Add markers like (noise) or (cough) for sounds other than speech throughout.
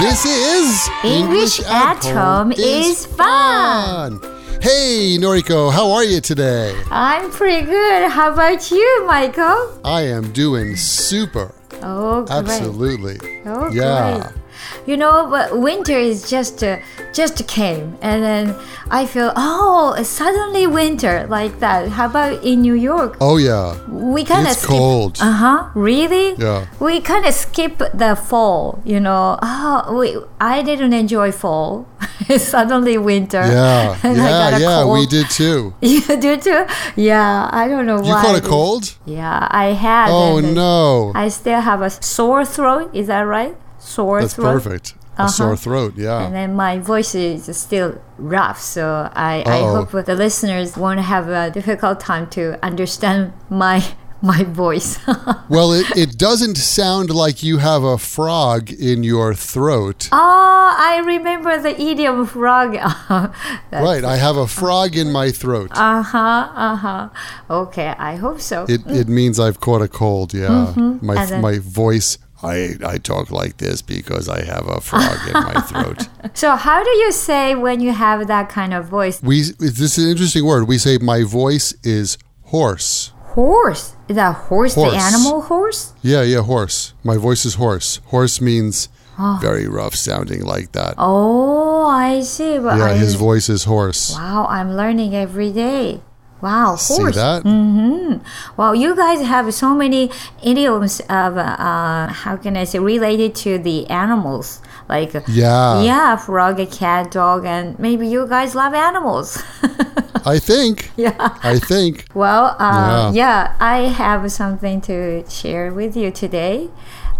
This is English at Home is fun. Hey, Noriko, how are you today? I'm pretty good. How about you, Michael? I am doing super. Oh, great. Absolutely. Oh, Yeah. great. You know, but winter is just uh, just came, and then I feel oh, suddenly winter like that. How about in New York? Oh, yeah. We kind of It's cold. Uh huh. Really? Yeah. We kind of skip the fall. You know. Oh, we. I didn't enjoy fall. (laughs) It's suddenly winter. Yeah. (laughs) and I got Yeah, a yeah, we did too. (laughs) You do too? Yeah. I don't know You why. You caught a cold? Yeah, I had. Oh, no. I still have a sore throat. Is that right? Sore That's throat. perfect. Uh-huh. Sore throat, yeah. And then my voice is still rough, so I, I hope the listeners won't have a difficult time to understand my my voice. (laughs) Well, it, it doesn't sound like you have a frog in your throat. oh, I remember the idiom frog. (laughs) Right, I have a frog in my throat. Uh huh. Uh huh. Okay, I hope so. It, it means I've caught a cold, yeah. My, Mm-hmm. And then- my voice, I, I talk like this because I have a frog in my throat. (laughs) so, how do you say when you have that kind of voice? We This is an interesting word. We say my voice is hoarse. Horse. Is that horse, Horse. the animal horse? Yeah, yeah, hoarse. My voice is hoarse. Hoarse means ah. very rough sounding like that. Oh, I see. But yeah, I, his voice is hoarse. Wow, I'm learning every day. Wow, See horse. that? Well, you guys have so many idioms of uh, how can I say related to the animals, like Yeah. yeah, frog, a cat, dog, and maybe you guys love animals. (laughs) I think. yeah. I think. Well, uh, Yeah. yeah, I have something to share with you today.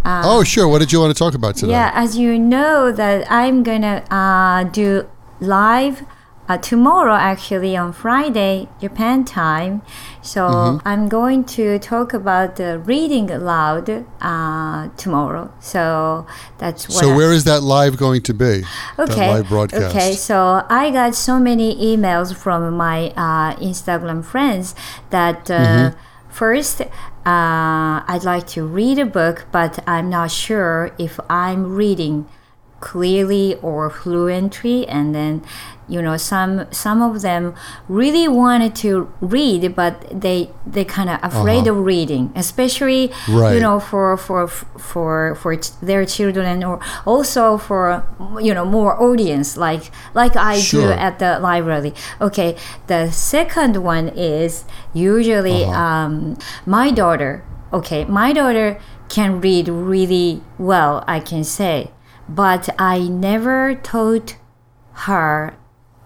Uh, oh, sure. What did you want to talk about today? Yeah, as you know that I'm gonna uh, do live uh, tomorrow, actually on Friday, Japan time. So Mm-hmm. I'm going to talk about the reading aloud uh, tomorrow. So that's what. So I- where is that live going to be? That Okay. live broadcast. Okay. So I got so many emails from my uh, Instagram friends that uh, Mm-hmm. first uh, I'd like to read a book, but I'm not sure if I'm reading clearly or fluently and then you know some some of them really wanted to read but they they kind of afraid of reading especially you Uh-huh. Know for for for for their children or also for you know more audience like like I do at the library. Okay, the second one is usually Uh-huh. um, my daughter. Okay, my daughter can read really well. I can say, but I never taught her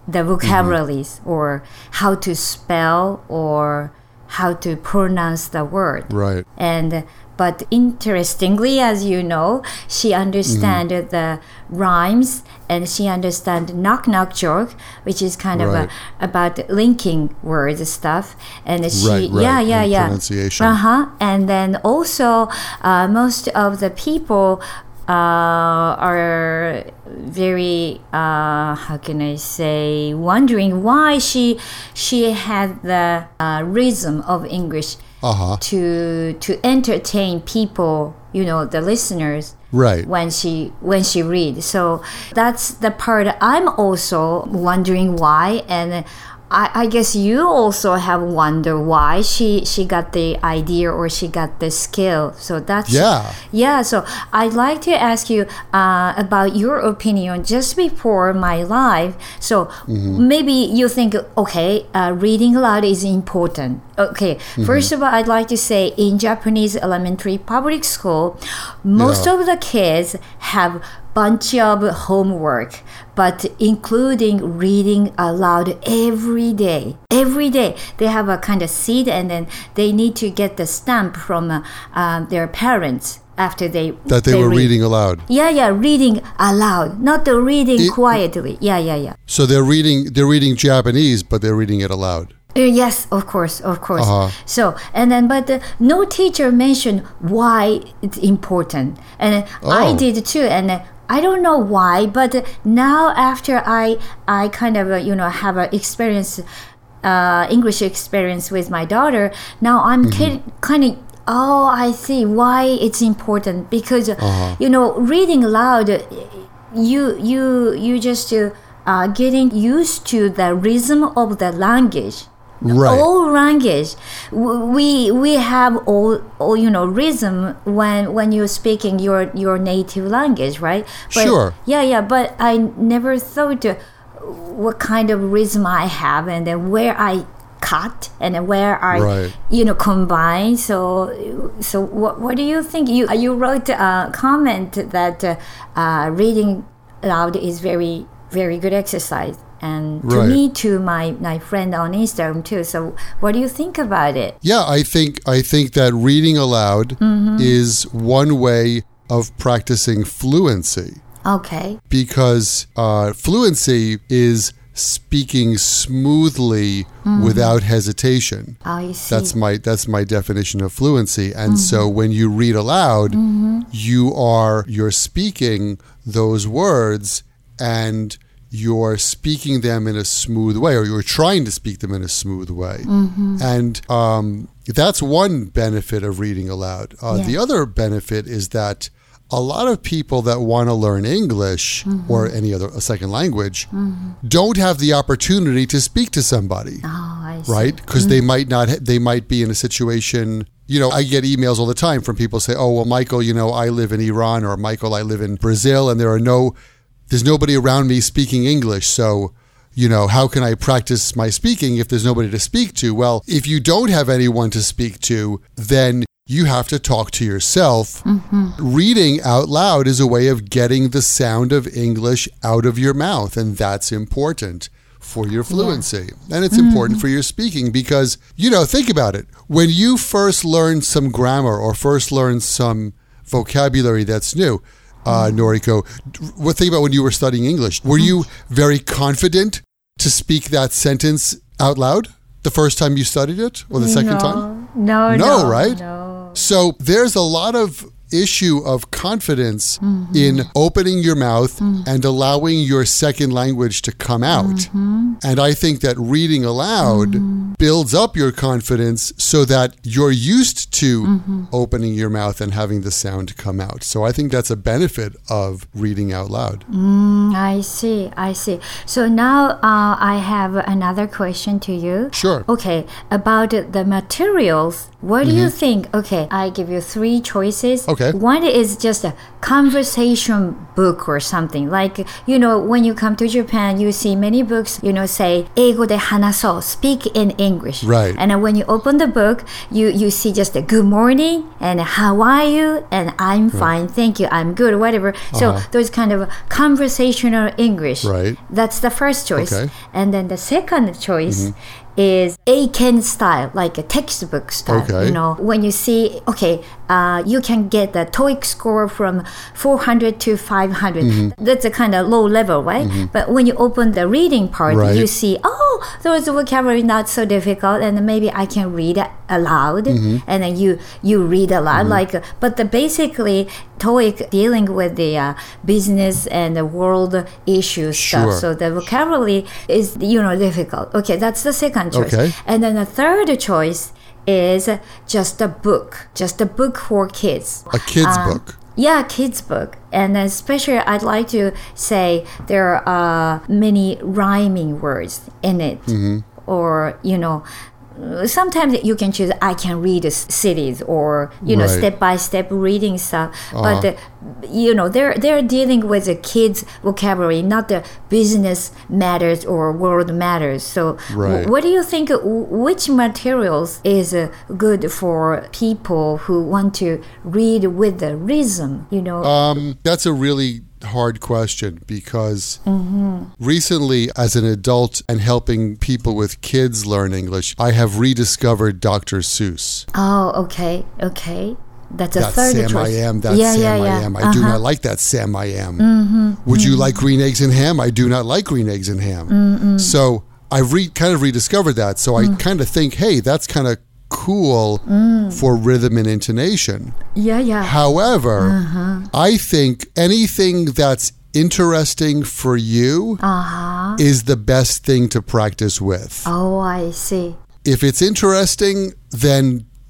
the vocabularies or how to spell or how to pronounce the word. Right. and but interestingly as you know she understood Mm-hmm. the rhymes and she understood knock knock joke which is kind of a, about linking words stuff. And she Right, right, yeah yeah and yeah. pronunciation. uh-huh. And then also uh, most of the people uh, are very uh, how can I say wondering why she she had the uh, rhythm of English Uh huh. to to entertain people you know the listeners Right. when she when she read so that's the part i'm also wondering why and I, I guess you also have wonder why she she got the idea or she got the skill so that's Yeah. yeah so i'd like to ask you uh, about your opinion just before my live so Mm-hmm. maybe you think okay uh, reading aloud is important okay Mm-hmm. first of all i'd like to say in japanese elementary public school most Yeah. of the kids have bunch of homework but including reading aloud every day every day they have a kind of seat and then they need to get the stamp from uh, um, their parents after they That they, were read. reading aloud. yeah yeah reading aloud not the reading It- quietly yeah yeah yeah So they're reading they're reading Japanese, but they're reading it aloud. Uh, yes, of course, of course. Uh-huh. So, and then, but uh, no teacher mentioned why it's important, and uh, I Oh. did too. And I don't know why, but now after I, I kind of, uh, you know, have an experience, uh, English experience with my daughter. Now I'm Mm-hmm. kind of. Oh, I see why it's important because uh, Uh-huh. you know reading aloud you you you just uh, getting used to the rhythm of the language. Right. All language, we we have all, all you know rhythm when when you're speaking your your native language, right? But, Sure. Yeah, yeah. But I never thought what kind of rhythm I have and then where I cut and where I Right. you know combine. So so what what do you think? You you wrote a comment that uh, uh, reading loud is very very good exercise. And to Right. me, to my, my friend on Instagram too. So, what do you think about it? Yeah, I think I think that reading aloud Mm-hmm. is one way of practicing fluency Okay. because uh, fluency is speaking smoothly Mm-hmm. without hesitation. I see. That's my that's my definition of fluency. And so Mm-hmm. when you read aloud, you are you're speaking those words and you're speaking them in a smooth way, or you're trying to speak them in a smooth way. Mm-hmm. And um, that's one benefit of reading aloud. Uh. The other benefit is that a lot of people that want to learn English Mm-hmm. or any other a second language don't have the opportunity to speak to somebody oh, right? Because they might not, they might be in a situation. You know, I get emails all the time from people say, "Oh, well, Michael, you know, I live in Iran," or "Michael, I live in Brazil, and there are no, there's nobody around me speaking English, so." You know, how can I practice my speaking if there's nobody to speak to? Well, if you don't have anyone to speak to, then you have to talk to yourself. Mm-hmm. Reading out loud is a way of getting the sound of English out of your mouth, and that's important for your fluency. And it's important mm-hmm. for your speaking because, you know, think about it. When you first learn some grammar or first learn some vocabulary that's new, uh, Noriko, what think about when you were studying English? Were you very confident to speak that sentence out loud the first time you studied it or the second no, time? No, No, no, right? No. So there's a lot of issue of confidence in opening your mouth and allowing your second language to come out. And I think that reading aloud builds up your confidence so that you're used to opening your mouth and having the sound come out. So I think that's a benefit of reading out loud. Mm, I see. I see. So now uh, I have another question to you. Sure. Okay, about the materials. What do you think? Okay, I give you three choices. Mm-hmm. Okay. One is just a conversation book or something. Like, you know, when you come to Japan, you see many books, you know, say, Ego de hanaso, speak in English. Right. And when you open the book, you, you see just a good morning and how are you? And I'm fine. Right. Thank you. I'm good. Whatever. Uh-huh. So those kind of conversational English. Right. That's the first choice. Okay. And then the second choice mm-hmm is Eiken style, like a textbook style. Okay. You know, when you see, okay, uh, you can get the TOEIC score from 400 to 500. Mm-hmm. That's a kind of low level, right? But when you open the reading part, Right. you see, oh, those vocabulary not so difficult, and maybe I can read aloud, Mm-hmm. and then you you read aloud. Like, but the basically TOEIC dealing with the uh, business and the world issues Sure. stuff. So the vocabulary is you know difficult. Okay, that's the second choice. Okay. And then the third choice is just a book, just a book for kids. A kid's Um, book. Yeah, kids book. And especially I'd like to say there are many rhyming words in it. Mm-hmm. Or, you know, sometimes you can choose I can read cities or you know Right. step by step reading stuff but Uh-huh. uh, you know they're they're dealing with the kids vocabulary not the business matters or world matters so Right. what do you think which materials is uh, good for people who want to read with the rhythm you know Um, that's a really hard question because Mm-hmm. recently, as an adult and helping people with kids learn English, I have rediscovered Dr. Seuss. oh okay okay that's a That third Sam choice I am, that yeah, Sam yeah, I yeah. am. I do Uh-huh. not like that Sam I am. Would you like green eggs and ham? I do not like green eggs and ham. So I've re- kind of rediscovered that. So I kind of think, hey, that's kind of cool for rhythm and intonation. yeah yeah However, Uh-huh. I think anything that's interesting for you uh-huh is the best thing to practice with. oh i see If it's interesting, then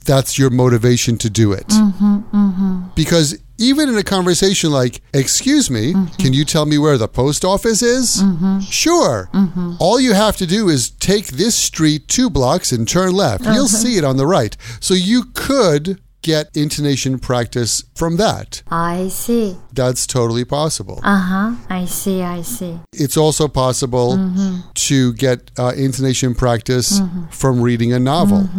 that's your motivation to do it. Mm-hmm, Because even in a conversation like, Excuse me, can you tell me where the post office is? Mm-hmm. Sure. Mm-hmm. All you have to do is take this street two blocks and turn left. You'll uh-huh. see it on the right. So you could get intonation practice from that. I see. That's totally possible. Uh huh. I see. I see. It's also possible mm-hmm. to get uh, intonation practice from reading a novel.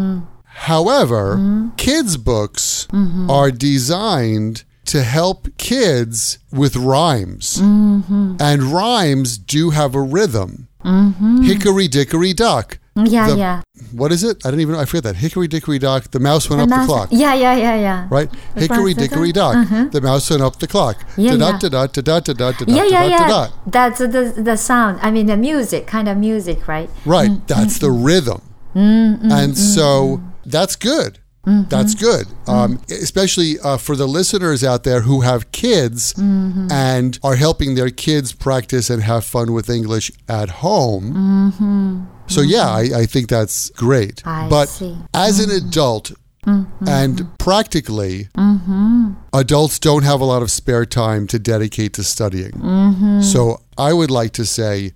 However, kids' books are designed to help kids with rhymes. Mm-hmm. And rhymes do have a rhythm. Mm-hmm. Hickory dickory dock. Yeah, The- yeah. What is it? I didn't even know. I forget that. Hickory dickory dock. The mouse went The up mouse- the clock. Yeah, yeah, yeah, yeah. Right? The Hickory dickory dock. Uh-huh. The mouse went up the clock. Yeah, yeah. da-da, da-da, da-da, da-da, Yeah, yeah, yeah. da-da. That's the the sound. I mean, the music, kind of music, right? Right. Mm, That's the rhythm. and so that's good. Mm-hmm. That's good. Um, especially uh, for the listeners out there who have kids Mm-hmm. and are helping their kids practice and have fun with English at home. So, yeah, I, I think that's great. Mm-hmm. I but see. Mm-hmm. as an adult, Mm-hmm. and practically, mm-hmm. adults don't have a lot of spare time to dedicate to studying. Mm-hmm. So I would like to say,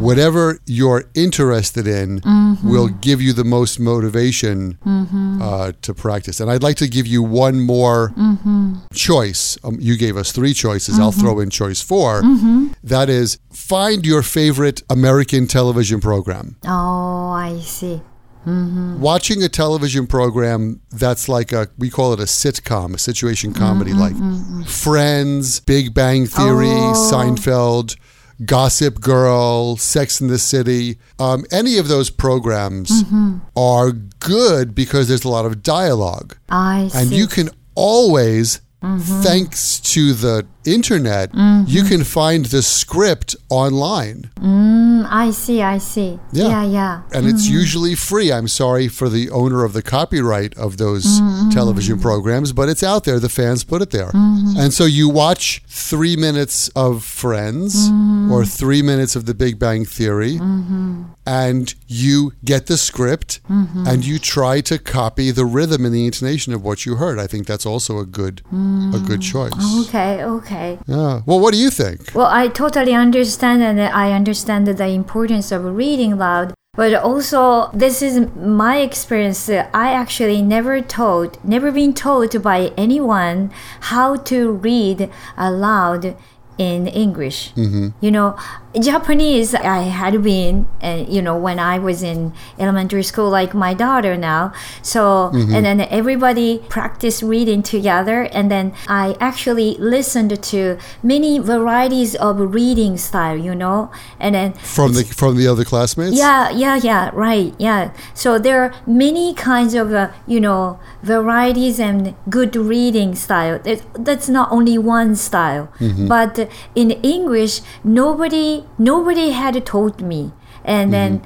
whatever you're interested in will give you the most motivation uh, to practice. And I'd like to give you one more choice. Um, you gave us three choices. I'll throw in choice 4 That is, find your favorite American television program. Oh, I see. Mm-hmm. watching a television program that's like a we call it a sitcom a situation comedy mm-hmm, like mm-hmm. friends big bang theory Oh. seinfeld gossip girl sex in the city. Um, any of those programs are good because there's a lot of dialogue. I see. and you can always Mm-hmm. thanks to the internet mm-hmm. you can find the script online Mm, I see. I see. Yeah. Yeah, yeah. and it's mm-hmm. usually free. I'm sorry for the owner of the copyright of those television programs, but it's out there. The fans put it there. And so you watch three minutes of Friends or three minutes of The Big Bang Theory, and you get the script and you try to copy the rhythm and the intonation of what you heard. I think that's also a good a good mm. choice. Okay, okay. Yeah. Well, what do you think? Well, I totally understand, and I understand the importance of reading loud. But also, this is my experience. I actually never told, never been told by anyone how to read aloud in English. Mm-hmm. You know, Japanese, I had been, uh, you know, when I was in elementary school, like my daughter now. So, and then everybody practiced reading together. And then I actually listened to many varieties of reading style, you know, and then From the from the other classmates? yeah, yeah, yeah, right, yeah. So there are many kinds of, uh, you know, varieties and good reading style. It, that's not only one style, but uh, in English, nobody, nobody had told me, and then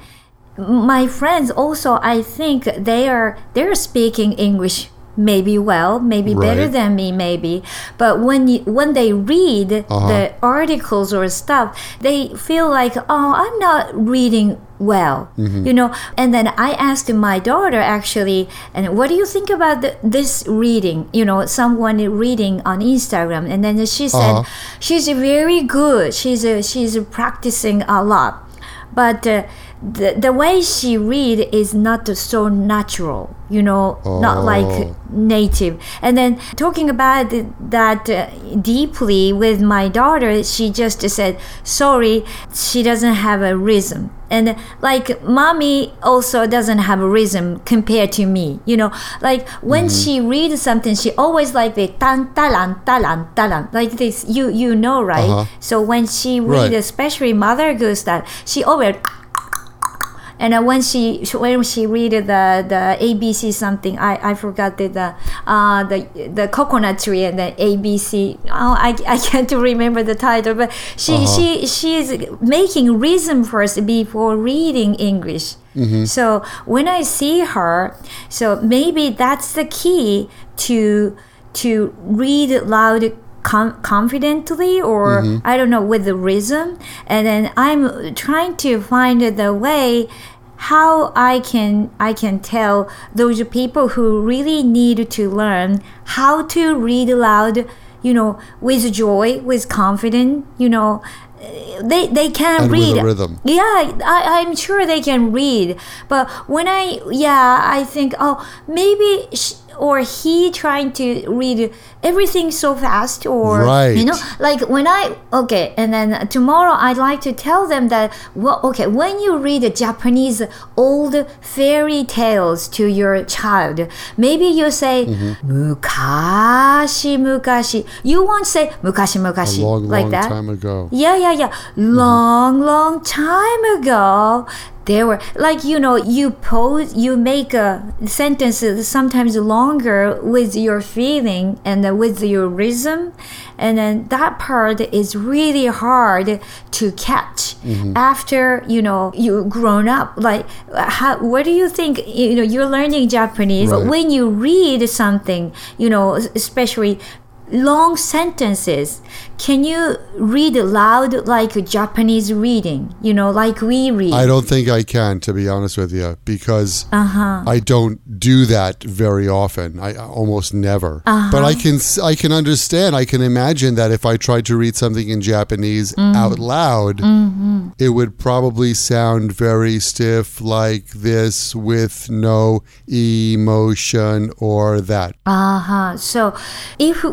my friends also, I think they are they're speaking English maybe well, maybe better than me, maybe. But when you, when they read Uh-huh. the articles or stuff, they feel like, oh, I'm not reading well, Mm-hmm. you know. And then I asked my daughter actually, and what do you think about the, this reading? You know, someone reading on Instagram, and then she said Uh-huh. she's very good. She's uh, she's practicing a lot, but. Uh, the, the way she read is not so natural you know not like Oh. native and then talking about that uh, deeply with my daughter she just said sorry she doesn't have a rhythm and like mommy also doesn't have a rhythm compared to me you know like when Mm-hmm. she reads something she always like the tan talan talan talan like this you you know right Uh-huh. so when she read Right. especially mother goose that she always and uh, when she when she read the the ABC something, I, I forgot the the uh, the the coconut tree and the ABC. Oh, I, I (laughs) can't remember the title, but she Uh-huh. she she is making rhythm first before reading English. So when I see her, so maybe that's the key to to read loud com- confidently or I don't know with the rhythm and then I'm trying to find the way how I can I can tell those people who really need to learn how to read aloud, you know, with joy, with confidence, you know, they they can And read rhythm. yeah I, i'm sure they can read but when i yeah i think oh maybe sh- or he trying to read everything so fast or you know like when i okay and then tomorrow i'd like to tell them that well okay when you read japanese old fairy tales to your child maybe you say Mm-hmm. mukashi mukashi you won't say mukashi mukashi long, like long that time ago. yeah, yeah, yeah. Long, long time ago, there were like you know you pose you make a sentences sometimes longer with your feeling and with your rhythm, and then that part is really hard to catch mm-hmm. after you know you grown up. Like, how? What do you think? You know, you're learning Japanese, but Right. when you read something, you know, especially long sentences can you read aloud like a japanese reading you know like we read I don't think I can, to be honest with you, because uh-huh I don't do that very often. I almost never. Uh-huh. But I can I can understand. I can imagine that if I tried to read something in Japanese Mm-hmm. out loud, it would probably sound very stiff, like this, with no emotion or that. uh-huh so if you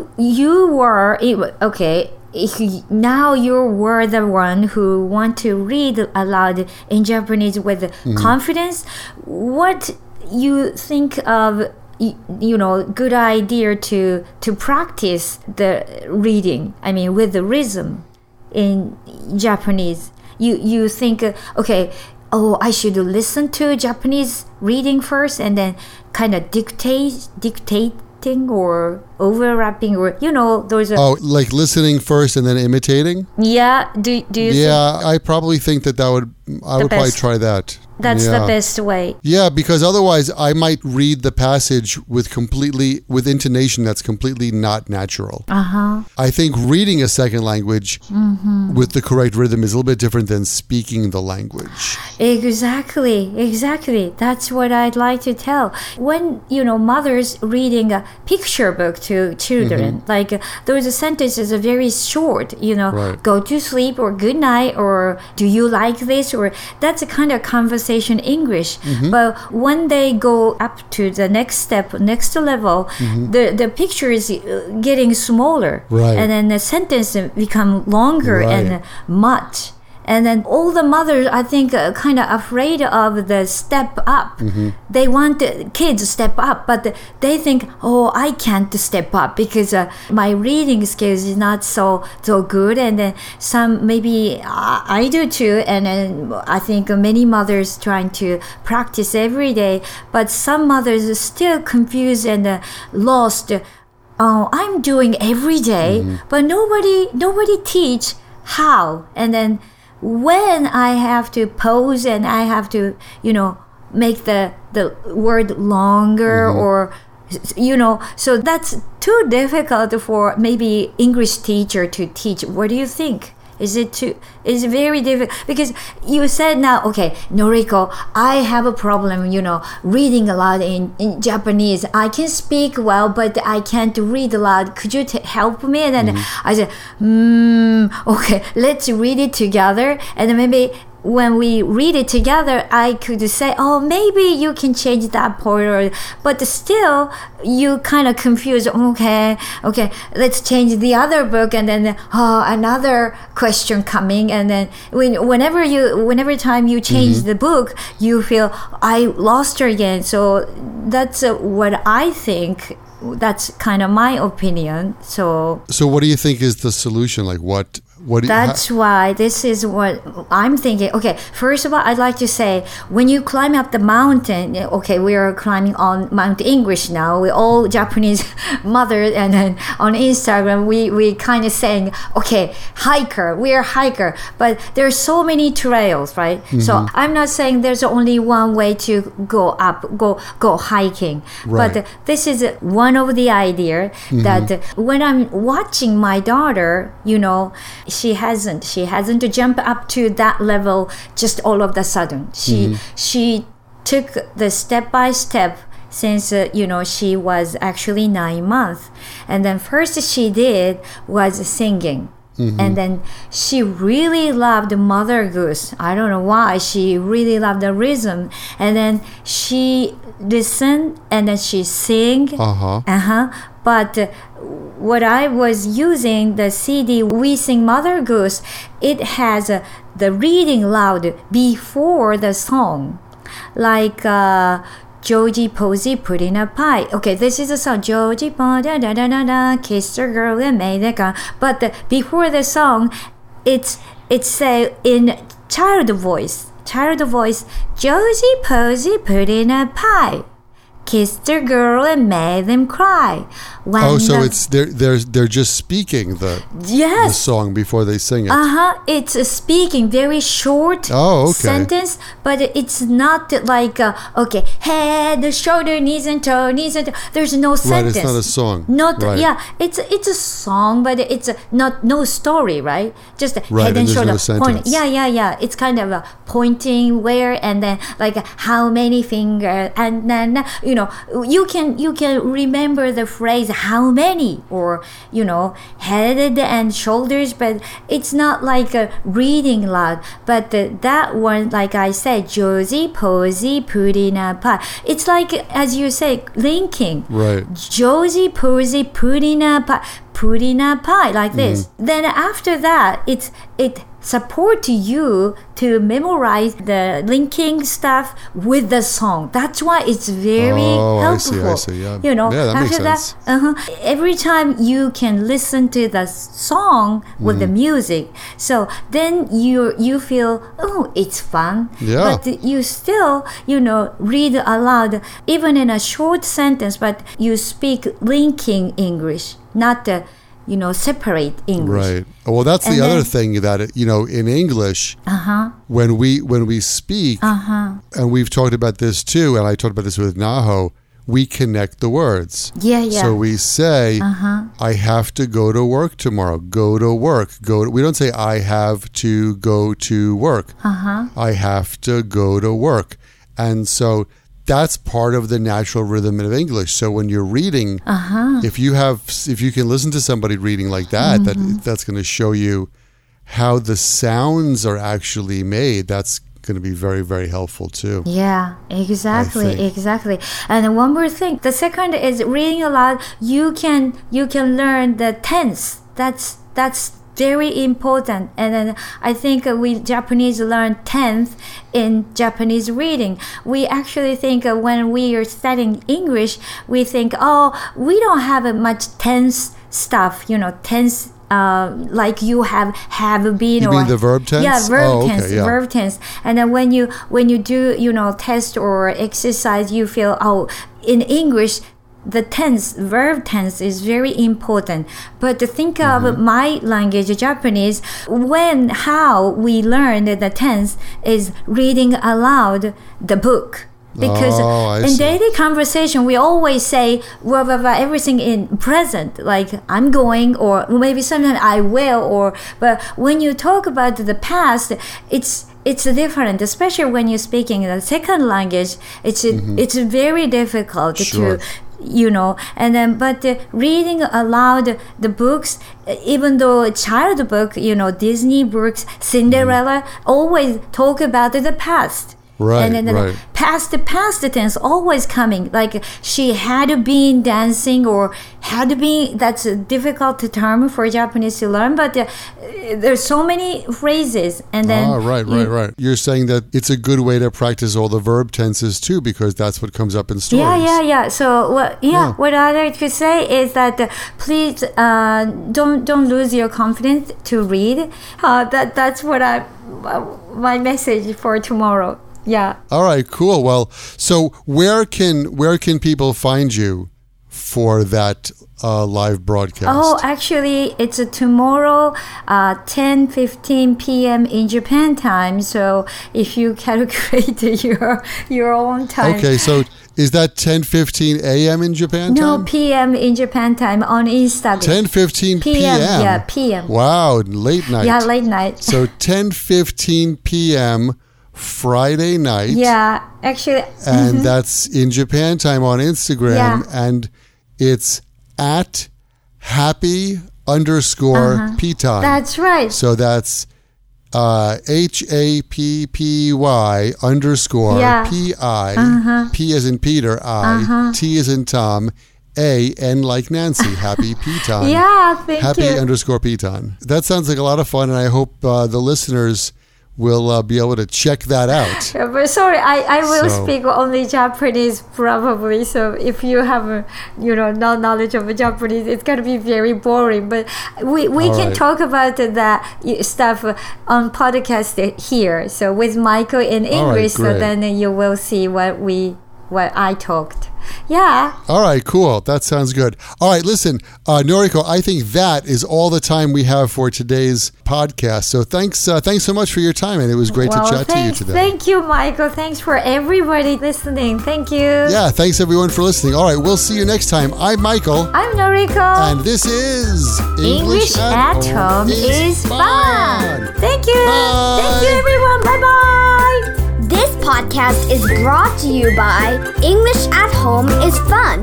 were if, okay you- now you were the one who want to read aloud in japanese with mm-hmm. confidence what you think of you know good idea to to practice the reading i mean with the rhythm in Japanese. You you think okay, oh I should listen to Japanese reading first and then kind of dictate dictate dictating or overlapping or you know those are Oh, like listening first and then imitating? yeah do do you think Yeah, I probably think that that would. I would probably try that. That's yeah. the best way? Yeah, because otherwise I might read the passage with completely with intonation that's completely not natural. Uh-huh. I think reading a second language Mm-hmm. with the correct rhythm is a little bit different than speaking the language. Exactly, exactly. That's what I'd like to tell. When, you know, mothers reading a picture book to children, like uh, those sentences are very short, you know, Right. go to sleep or good night or do you like this or that's a kind of conversation English. But when they go up to the next step, next level, the, the picture is uh, getting smaller. Right. And then the sentence become longer Right. and much. And then all the mothers, I think, are kind of afraid of the step up. Mm-hmm. They want the kids to step up, but they think, oh, I can't step up because uh, my reading skills is not so so good. And then some maybe I, I do too. And then I think many mothers trying to practice every day, but some mothers are still confused and uh, lost. Oh, I'm doing every day, but nobody nobody teach how. And then when I have to pose and I have to, you know, make the the word longer mm-hmm. or you know, so that's too difficult for maybe English teacher to teach. What do you think? Is it too? It's very difficult because you said now, okay, Noriko, I have a problem. You know, reading a lot in, in Japanese. I can speak well, but I can't read a lot. Could you t- help me? And then I said, hmm, okay, let's read it together, and maybe when we read it together, I could say, oh, maybe you can change that part, or, but still, you kind of confuse. Okay, okay, let's change the other book, and then oh, another question coming, and then when, whenever you, whenever time you change the book, you feel I lost her again. So that's uh, what I think. That's kind of my opinion. So So what do you think is the solution? Like what what that's why this is what I'm thinking. Okay, first of all, I'd like to say when you climb up the mountain, okay, we are climbing on Mount English now. We all Japanese (laughs) mothers, and then on Instagram, we we kind of saying, okay, hiker, we are hiker, but there's so many trails, right? So mm-hmm. I'm not saying there's only one way to go up, go go hiking, Right. but this is one of the idea that mm-hmm. when I'm watching my daughter, you know, she hasn't. She hasn't jumped up to that level just all of the sudden. She she took the step by step since uh, you know she was actually nine months. And then first she did was singing. And then she really loved mother goose. I don't know why. She really loved the rhythm. And then she listened and then she sing. Uh-huh. uh-huh. But uh, what i was using the cd we sing mother goose it has uh, the reading loud before the song like uh Joji Posey put in a pie. Okay, this is a song. Joji da da da da da kissed a girl and made a gun. But the, before the song, it's it's say in child voice. Child voice. Joji Posey put in a pie. Kissed a girl and made them cry. When Oh, so the- it's they're they're they're just speaking the the yes. song before they sing it. Uh huh. It's a speaking, very short Oh, okay. sentence, but it's not like uh, okay, head, shoulder, knees and toe, knees and toe. There's no sentence. Right, it's not a song. Not Right. yeah. It's it's a song, but it's a, not no story, right? Just Right, head and and there's no shoulder point. Yeah, yeah, yeah. It's kind of a pointing where and then like how many fingers and then you know you can you can remember the phrase how many or you know head and shoulders, but it's not like a reading loud. But the, that one, like I said, Josie, Posey, Pudina, Pie. It's like as you say, linking. Right. Josie Posey Pudina Pie Pudina Pie like this. Mm-hmm. Then after that it's it support you to memorize the linking stuff with the song. That's why it's very Oh, I helpful. see, I see, yeah. You know, Yeah, that makes after that, sense. uh-huh, every time you can listen to the song with the Mm-hmm. music, so then you you feel oh it's fun. Yeah. But you still you know read aloud even in a short sentence, but you speak linking English, not the you know separate English. Right. Well, that's the And other thing that it, you know in English Uh-huh. when we when we speak, uh-huh. and we've talked about this too, and I talked about this with Naho. We connect the words. Yeah, yeah. So we say, uh-huh. "I have to go to work tomorrow." Go to work. Go. To, we don't say, "I have to go to work." Uh-huh. I have to go to work, and so that's part of the natural rhythm of English. So when you're reading, Uh-huh. if you have, if you can listen to somebody reading like that, Mm-hmm. that that's going to show you how the sounds are actually made. That's going to be very, very helpful too. Yeah, exactly, exactly. And one more thing. The second is reading a lot You can you can learn the tense. That's that's very important. And then I think we Japanese learn tense in Japanese reading. We actually think when we are studying English, we think, oh, we don't have much tense stuff. You know, tense. Uh, like you have have been You or the verb tense? yeah verb Oh, okay, tense yeah. verb tense and then when you when you do you know test or exercise you feel oh in english the tense verb tense is very important but to think Mm-hmm. of my language japanese when how we learn the tense is reading aloud the book because Oh, in see. daily conversation we always say well, well, well, everything in present like i'm going or maybe sometimes i will or but when you talk about the past it's it's different especially when you're speaking the second language it's it's very difficult Mm-hmm. Sure. to you know. And then but uh, reading aloud the books even though a child book you know disney books cinderella always talk about the past Right, and then the right. past past tense always coming like she had been dancing or had been that's a difficult term for japanese to learn but uh, there's so many phrases and then Ah, right, right, right. You're saying that it's a good way to practice all the verb tenses too, because that's what comes up in stories. Yeah, yeah, yeah. So what? Yeah, Yeah. what I like to say is that uh, please uh, don't don't lose your confidence to read. Uh, that that's what I uh, my message for tomorrow. Yeah. All right, cool. Well, so where can where can people find you for that uh, live broadcast? Oh, actually, it's tomorrow, uh, 10 15 p.m. in Japan time. So if you calculate (laughs) your your own time. okay, so is that 10:15 a.m. in Japan No, time? p.m. in Japan time on Instagram. 10:15 p.m. PM, yeah, PM. Wow, late night. Yeah, late night. So (laughs) 10:15 p.m. Friday night. Yeah, actually, And that's in Japan time on Instagram. Yeah. And it's at happy underscore p time. Uh-huh. that's right. So that's uh, H A P P Y underscore Yeah. Uh-huh. P I P as in Peter I T as in Tom A N like Nancy (laughs) Happy Peton Yeah, thank Happy you. underscore Peton That sounds like a lot of fun and I hope uh, the listeners will uh, be able to check that out. Yeah, (laughs) but sorry, I, I will So- speak only Japanese probably. So if you have, uh, you know, no knowledge of Japanese, it's gonna be very boring. But we, we All can right. talk about that stuff on podcast here. So with Michael in All right, English, so then you will see what we what I talked. Yeah. All right, cool. That sounds good. All right, listen, uh, Noriko, I think that is all the time we have for today's podcast. So thanks, uh, thanks so much for your time, and it was great well, to chat to you today. thank you, Michael. Thanks for everybody listening. Thank you. Yeah, thanks everyone for listening. All right, we'll see you next time. I'm Michael, I'm Noriko. and this is English at home is fun. Thank you. Thank you, everyone. Bye bye. This podcast is brought to you by English at Home is Fun.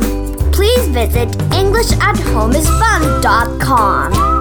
Please visit EnglishatHomeisFun.com